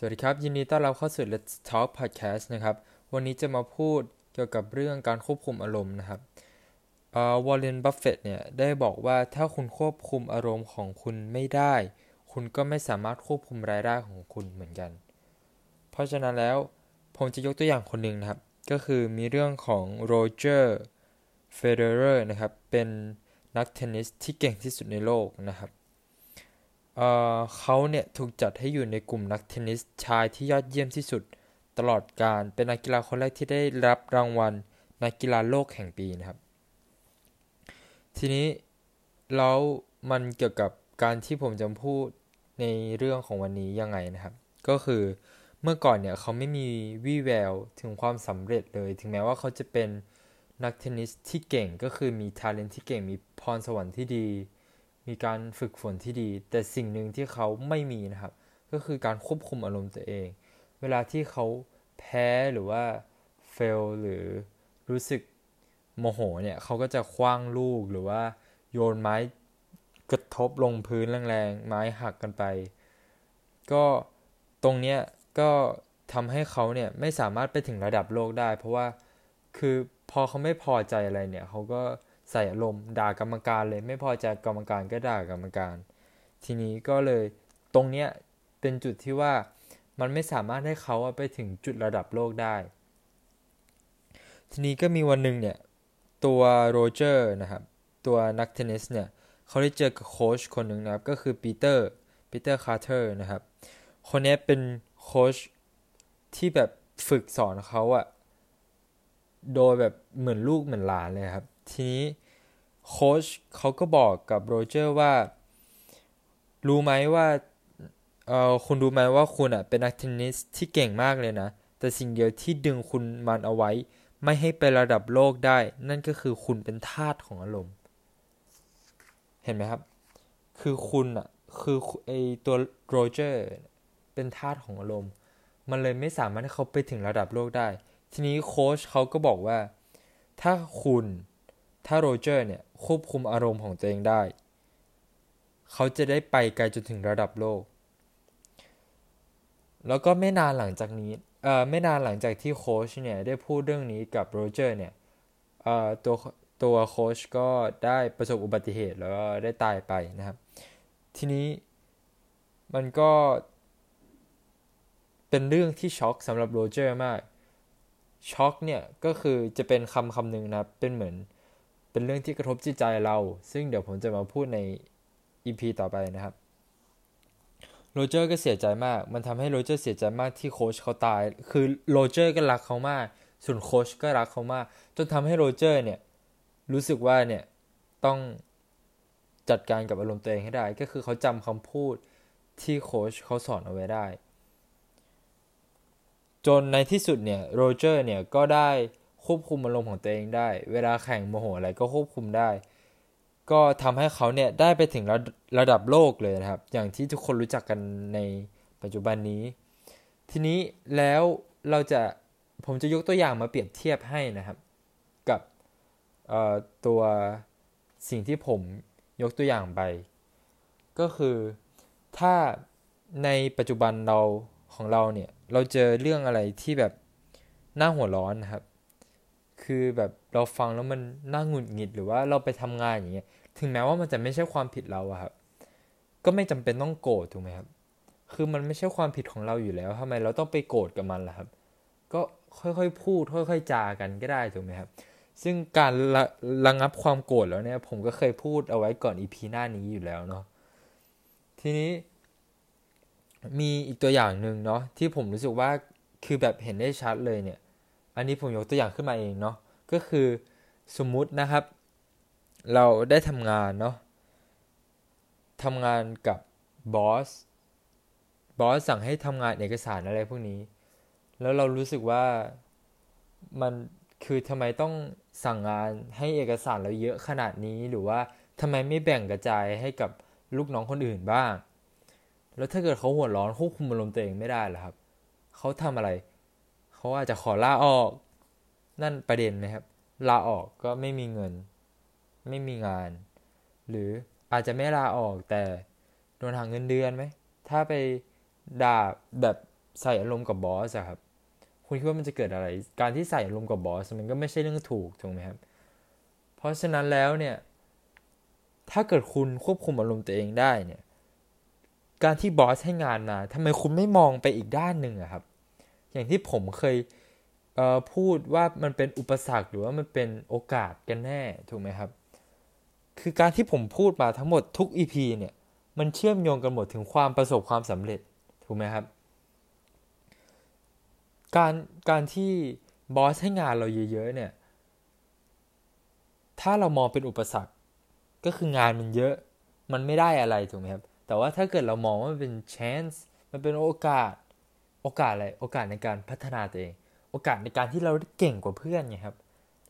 สวัสดีครับ ยินดีต้อนรับเข้าสู่ Let's Talk Podcast นะครับ วันนี้จะมาพูดเกี่ยวกับเรื่องการควบคุมอารมณ์นะครับวอร์เรนบัฟเฟตต์เนี่ยได้บอกว่าถ้าคุณควบคุมอารมณ์ของคุณไม่ได้ คุณก็ไม่สามารถควบคุมรายได้ของคุณเหมือนกัน เพราะฉะนั้นแล้วผมจะยกตัวอย่างคนหนึ่งนะครับ ก็คือมีเรื่องของโรเจอร์เฟเดอเรอร์นะครับ เป็นนักเทนนิสที่เก่งที่สุดในโลกนะครับ เขาเนี่ยถูกจัดให้อยู่ในกลุ่มนักเทนนิสชายที่ยอดเยี่ยมที่สุด ตลอดการเป็นนักกีฬาคนแรกที่ได้รับรางวัลนักกีฬาโลกแห่งปีนะครับ ทีนี้แล้วมันเกี่ยวกับการที่ผมจะพูดในเรื่องของวันนี้ยังไงนะครับ ก็คือเมื่อก่อนเนี่ยเขาไม่มีวี่แววถึงความสำเร็จเลย ถึงแม้ว่าเขาจะเป็นนักเทนนิสที่เก่งก็คือมีท ALENT ที่เก่งมีพรสวรรค์ที่ดี มีการฝึกฝนที่ดี แต่สิ่งหนึ่งที่เขาไม่มีนะครับ ก็คือการควบคุมอารมณ์ตัวเอง เวลาที่เขาแพ้หรือว่าเฟลหรือรู้สึกโมโหเนี่ยเขาก็จะคว้างลูกหรือว่าโยนไม้กระทบลงพื้นแรงๆ ไม้หักกันไป ก็ตรงเนี้ยก็ทำให้เขาเนี่ยไม่สามารถไปถึงระดับโลกได้ เพราะว่าคือพอเขาไม่พอใจอะไรเนี่ยเขาก็ ใส่อารมณ์ด่ากรรมการเลย ไม่พอใจกรรมการก็ด่ากรรมการ ทีนี้ก็เลยตรงเนี้ยเป็นจุดที่ว่ามันไม่สามารถให้เขาไปถึงจุดระดับโลกได้ ทีนี้ก็มีวันหนึ่งเนี่ยตัวโรเจอร์นะครับตัวนักเทนนิสเนี่ยเขาได้เจอกับโค้ชคนหนึ่งนะครับก็คือปีเตอร์ปีเตอร์คาร์เตอร์นะครับคนนี้เป็นโค้ชที่แบบฝึกสอนเขาอะโดยแบบเหมือนลูกเหมือนหลานเลยครับ ทีนี้โค้ชเขาก็บอกกับโรเจอร์ว่า รู้ไหมว่าเออคุณรู้ไหมว่าคุณอะเป็นนักเทนนิสที่เก่งมากเลยนะ แต่สิ่งเดียวที่ดึงคุณมันเอาไว้ ไม่ให้ไประดับโลกได้ นั่นก็คือคุณเป็นทาสของอารมณ์ เห็นไหมครับ คือคุณอะคือไอตัวโรเจอร์เป็นทาสของอารมณ์ มันเลยไม่สามารถให้เขาไปถึงระดับโลกได้ ทีนี้โค้ชเขาก็บอกว่า ถ้าคุณ ถ้าโรเจอร์เนี่ยควบคุมอารมณ์ของตัวเองได้ เขาจะได้ไปไกลจนถึงระดับโลก แล้วก็ไม่นานหลังจากนี้เอ่อไม่นานหลังจากที่โค้ชเนี่ยได้พูดเรื่องนี้กับโรเจอร์เนี่ยเอ่อตัวตัวโค้ชก็ได้ประสบอุบัติเหตุแล้วก็ได้ตายไปนะครับ ทีนี้มันก็เป็นเรื่องที่ช็อกสำหรับโรเจอร์มากช็อกเนี่ยก็คือจะเป็นคำคำหนึ่งนะเป็นเหมือน เป็นเรื่องที่กระทบจิตใจเรา ซึ่งเดี๋ยวผมจะมาพูดใน EP ต่อไปนะครับโรเจอร์ก็เสียใจมาก มันทำให้โรเจอร์เสียใจมากที่โค้ชเขาตาย คือโรเจอร์ก็รักเขามาก ส่วนโค้ชก็รักเขามาก จนทำให้โรเจอร์เนี่ยรู้สึกว่าเนี่ยต้องจัดการกับอารมณ์ตัวเองให้ได้ ก็คือเขาจำคำพูดที่โค้ชเขาสอนเอาไว้ได้ จนในที่สุดเนี่ยโรเจอร์เนี่ยก็ได้ ควบคุมอารมณ์ของตัวเองได้ เวลาแข่งโมโหอะไรก็ควบคุมได้ ก็ทำให้เขาเนี่ยได้ไปถึงระระดับโลกเลยนะครับ อย่างที่ทุกคนรู้จักกันในปัจจุบันนี้ ทีนี้แล้วเราจะผมจะยกตัวอย่างมาเปรียบเทียบให้นะครับ กับตัวสิ่งที่ผมยกตัวอย่างไป ก็คือถ้าในปัจจุบันเราของเราเนี่ยเราเจอเรื่องอะไรที่แบบน่าหัวร้อนนะครับ คือแบบเราฟังแล้วมันน่าหงุดหงิดหรือว่าเราไปทำงานอย่างเงี้ยถึงแม้ว่ามันจะไม่ใช่ความผิดเราอะครับ ก็ไม่จำเป็นต้องโกรธถูกไหมครับ คือมันไม่ใช่ความผิดของเราอยู่แล้วทำไมเราต้องไปโกรธกับมันล่ะครับ ก็ค่อยๆพูด ค่อย ๆจากันก็ได้ถูกไหมครับ ซึ่งการระระงับความโกรธแล้วเนี่ย ผมก็เคยพูดเอาไว้ก่อนอีพีหน้านี้อยู่แล้วเนาะทีนี้ มีอีกตัวอย่างหนึ่งเนาะที่ผมรู้สึกว่าคือแบบเห็นได้ชัดเลยเนี่ย อันนี้ผมยกตัวอย่างขึ้นมาเองเนาะก็คือสมมุตินะครับ เราได้ทำงานเนาะทำงานกับบอสบอสสั่งให้ทำงานเอกสารอะไรพวกนี้ แล้วเรารู้สึกว่ามันคือทำไมต้องสั่งงานให้เอกสารเราเยอะขนาดนี้หรือว่าทำไมไม่แบ่งกระจายให้กับลูกน้องคนอื่นบ้าง แล้วถ้าเกิดเขาหัวร้อนควบคุมอารมณ์ตัวเองไม่ได้ล่ะครับ เขาทำอะไร เขาอาจจะขอลาออก นั่นประเด็นนะครับ ลาออกก็ไม่มีเงิน ไม่มีงาน หรืออาจจะไม่ลาออกแต่โดนหักเงินเดือนไหม ถ้าไปด่าแบบใส่อารมณ์กับบอสอะครับ คุณคิดว่ามันจะเกิดอะไร การที่ใส่อารมณ์กับบอสมันก็ไม่ใช่เรื่องถูกถูกไหมครับ เพราะฉะนั้นแล้วเนี่ย ถ้าเกิดคุณควบคุมอารมณ์ตัวเองได้เนี่ย การที่บอสให้งานมาทำไมคุณไม่มองไปอีกด้านหนึ่งอะครับ อย่างที่ผมเคยพูดว่ามันเป็นอุปสรรคหรือว่ามันเป็นโอกาสกันแน่ถูกไหมครับ คือการที่ผมพูดมาทั้งหมดทุก EP เนี่ยมันเชื่อมโยงกันหมดถึงความประสบความสำเร็จถูกไหมครับ การการที่บอสให้งานเราเยอะๆเนี่ยถ้าเรามองเป็นอุปสรรคก็คืองานมันเยอะมันไม่ได้อะไรถูกไหมครับ แต่ว่าถ้าเกิดเรามองว่ามันเป็น chance มันเป็นโอกาส โอกาสอะไรโอกาสในการพัฒนาตัวเอง โอกาสในการที่เราเก่งกว่าเพื่อนไงครับ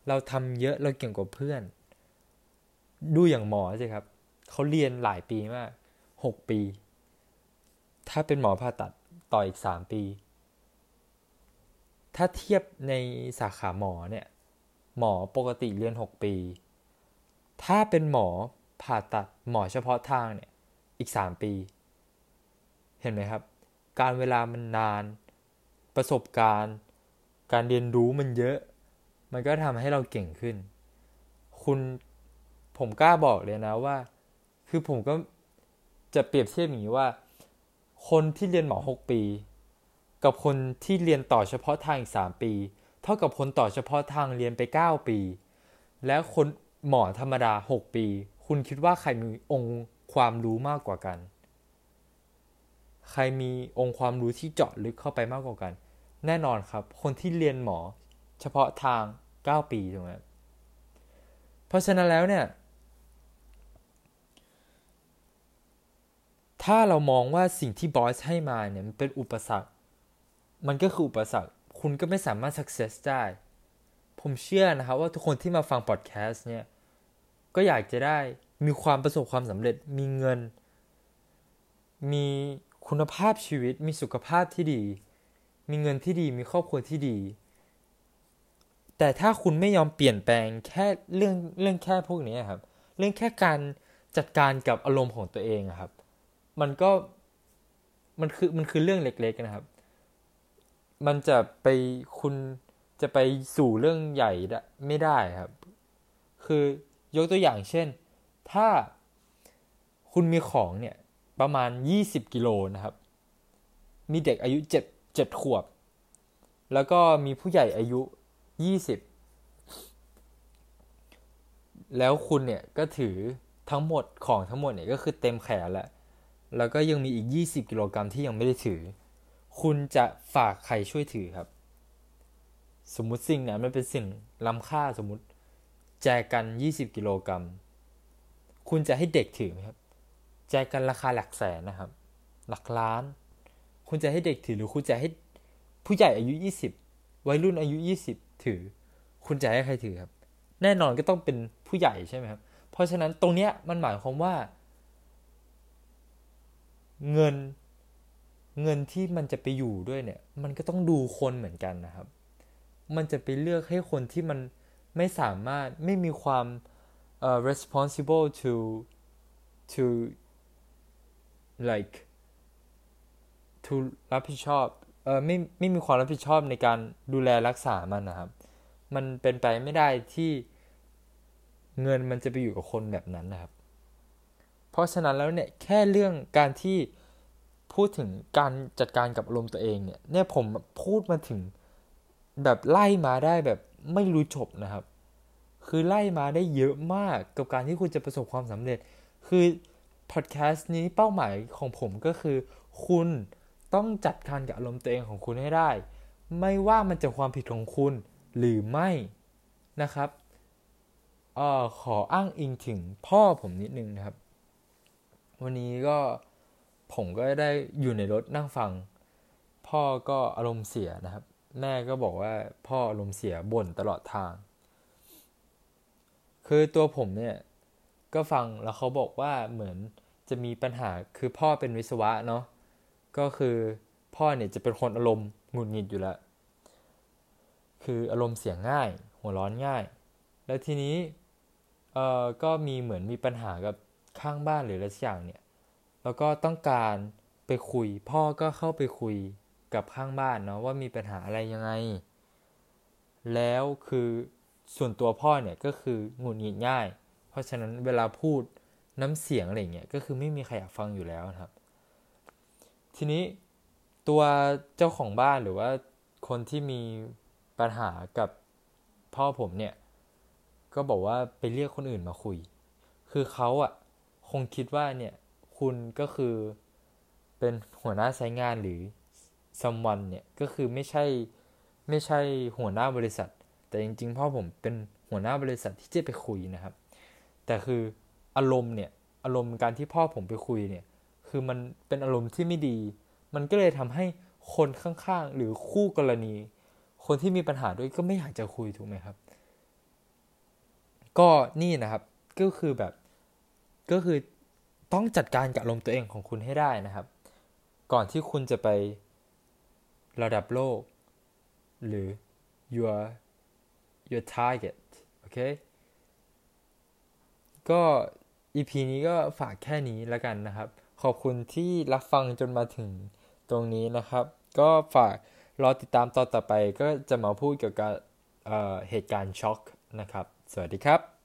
เราทำเยอะเราเก่งกว่าเพื่อน ดูอย่างหมอสิครับเขาเรียนหลายปีมากหกปี ถ้าเป็นหมอผ่าตัดต่ออีกสามปี ถ้าเทียบในสาขาหมอเนี่ย หมอปกติเรียนหกปี ถ้าเป็นหมอผ่าตัดหมอเฉพาะทางเนี่ยอีกสามปี เห็นไหมครับ การเวลามันนาน ประสบการณ์ การเรียนรู้มันเยอะ มันก็ทำให้เราเก่งขึ้น คุณผมกล้าบอกเลยนะว่า คือผมก็จะเปรียบเทียบอย่างนี้ว่า คนที่เรียนหมอหกปี กับคนที่เรียนต่อเฉพาะทางอีกสามปี เท่ากับคนต่อเฉพาะทางเรียนไปเก้าปี แล้วคนหมอธรรมดาหกปี คุณคิดว่าใครมีองค์ความรู้มากกว่ากัน ใครมีองค์ความรู้ที่เจาะลึกเข้าไปมากกว่ากัน แน่นอนครับ คนที่เรียนหมอ เฉพาะทาง 9 ปีถูกไหมเพราะฉะนั้นแล้วเนี่ย ถ้าเรามองว่าสิ่งที่บอสให้มาเนี่ยมันเป็นอุปสรรค มันก็คืออุปสรรค คุณก็ไม่สามารถ success ได้ ผมเชื่อนะครับว่าทุกคนที่มาฟังพอดแคสต์เนี่ย ก็อยากจะได้มีความประสบความสำเร็จ มีเงิน มี คุณภาพชีวิตมีสุขภาพที่ดี มีเงินที่ดีมีครอบครัวที่ดี แต่ถ้าคุณไม่ยอมเปลี่ยนแปลงแค่เรื่องเรื่องแค่พวกนี้ครับ เรื่องแค่การจัดการกับอารมณ์ของตัวเองครับ มันก็มันคือมันคือเรื่องเล็กๆนะครับ มันจะไปคุณจะไปสู่เรื่องใหญ่ไม่ได้ครับ คือยกตัวอย่างเช่น ถ้าคุณมีของเนี่ย ประมาณ 20 กิโลนะครับ มีเด็กอายุ7เจ็ดขวบ แล้วก็มีผู้ใหญ่อายุยี่สิบแล้วคุณเนี่ยก็ถือทั้งหมดของทั้งหมดเนี่ยก็คือเต็มแขนแล้วแล้วก็ยังมีอีก 20 กิโลกรัมที่ยังไม่ได้ถือ คุณจะฝากใครช่วยถือครับ สมมุติสิ่งนั้นมันเป็นสิ่งล้ำค่าสมมุติ แจกกัน 20 กิโลกรัม คุณจะให้เด็กถือไหมครับ แจกกันราคาหลักแสนนะครับ หลักล้าน คุณจะให้เด็กถือหรือคุณจะให้ผู้ใหญ่อายุยี่สิบวัยรุ่นอายุยี่สิบถือ คุณจะให้ใครถือครับ แน่นอนก็ต้องเป็นผู้ใหญ่ใช่ไหมครับ เพราะฉะนั้นตรงเนี้ยมันหมายความว่า เงินเงินที่มันจะไปอยู่ด้วยเนี่ย มันก็ต้องดูคนเหมือนกันนะครับ มันจะไปเลือกให้คนที่มันไม่สามารถไม่มีความ uh, responsible to to like to รับผิดชอบเออไม่ไม่มีความรับผิดชอบในการดูแลรักษามันนะครับ มันเป็นไปไม่ได้ที่เงินมันจะไปอยู่กับคนแบบนั้นนะครับ เพราะฉะนั้นแล้วเนี่ยแค่เรื่องการที่พูดถึงการจัดการกับอารมณ์ตัวเองเนี่ยเนี่ยผมพูดมาถึงแบบไล่มาได้แบบไม่รู้จบนะครับ คือไล่มาได้เยอะมากกับการที่คุณจะประสบความสำเร็จ คือ พอดแคสต์นี้เป้าหมายของผมก็คือ คุณต้องจัดการกับอารมณ์ตัวเองของคุณให้ได้ ไม่ว่ามันจะความผิดของคุณหรือไม่นะครับออขออ้างอิงถึงพ่อผมนิดนึงนะครับ วันนี้ก็ผมก็ได้อยู่ในรถนั่งฟัง พ่อก็อารมณ์เสียนะครับ แม่ก็บอกว่าพ่ออารมณ์เสียบ่นตลอดทาง คือตัวผมเนี่ย ก็ฟังแล้วเขาบอกว่าเหมือนจะมีปัญหาคือพ่อเป็นวิศวะเนาะก็คือพ่อเนี่ยจะเป็นคนอารมณ์หงุดหงิดอยู่แล้วคืออารมณ์เสียงง่าย หัวร้อนง่าย แล้วทีนี้เอ่อก็มีเหมือนมีปัญหากับข้างบ้านหรืออะไรสักอย่างเนี่ยแล้วก็ต้องการไปคุย พ่อก็เข้าไปคุยกับข้างบ้านเนาะว่ามีปัญหาอะไรยังไง แล้วคือส่วนตัวพ่อเนี่ยก็คือหงุดหงิดง่าย ราะฉะนั้นเวลาพูดน้ำเสียงอะไรเงี้ยก็คือไม่มีใครอยากฟังอยู่แล้วครับ ทีนี้ตัวเจ้าของบ้านหรือว่าคนที่มีปัญหากับพ่อผมเนี่ย ก็บอกว่าไปเรียกคนอื่นมาคุย คือเขาอะคงคิดว่าเนี่ยคุณก็คือเป็นหัวหน้าสายงานหรือซัมวันเนี่ยก็คือไม่ใช่ไม่ใช่หัวหน้าบริษัท แต่จริงๆพ่อผมเป็นหัวหน้าบริษัทที่จะไปคุยนะครับ แต่คืออารมณ์เนี่ยอารมณ์การที่พ่อผมไปคุยเนี่ย คือมันเป็นอารมณ์ที่ไม่ดี มันก็เลยทำให้คนข้างๆ หรือคู่กรณี คนที่มีปัญหาด้วยก็ไม่อยากจะคุยถูกไหมครับ ก็นี่นะครับก็คือแบบก็คือต้องจัดการกับอารมณ์ตัวเองของคุณให้ได้นะครับ ก่อนที่คุณจะไประดับโลก หรือ your your target โอเค ก็อีพีนี้ก็ฝากแค่นี้แล้วกันนะครับ ขอบคุณที่รับฟังจนมาถึงตรงนี้นะครับ ก็ฝากรอติดตามตอนต่อไปก็จะมาพูดเกี่ยวกับเเหตุการณ์ช็อกนะครับ สวัสดีครับ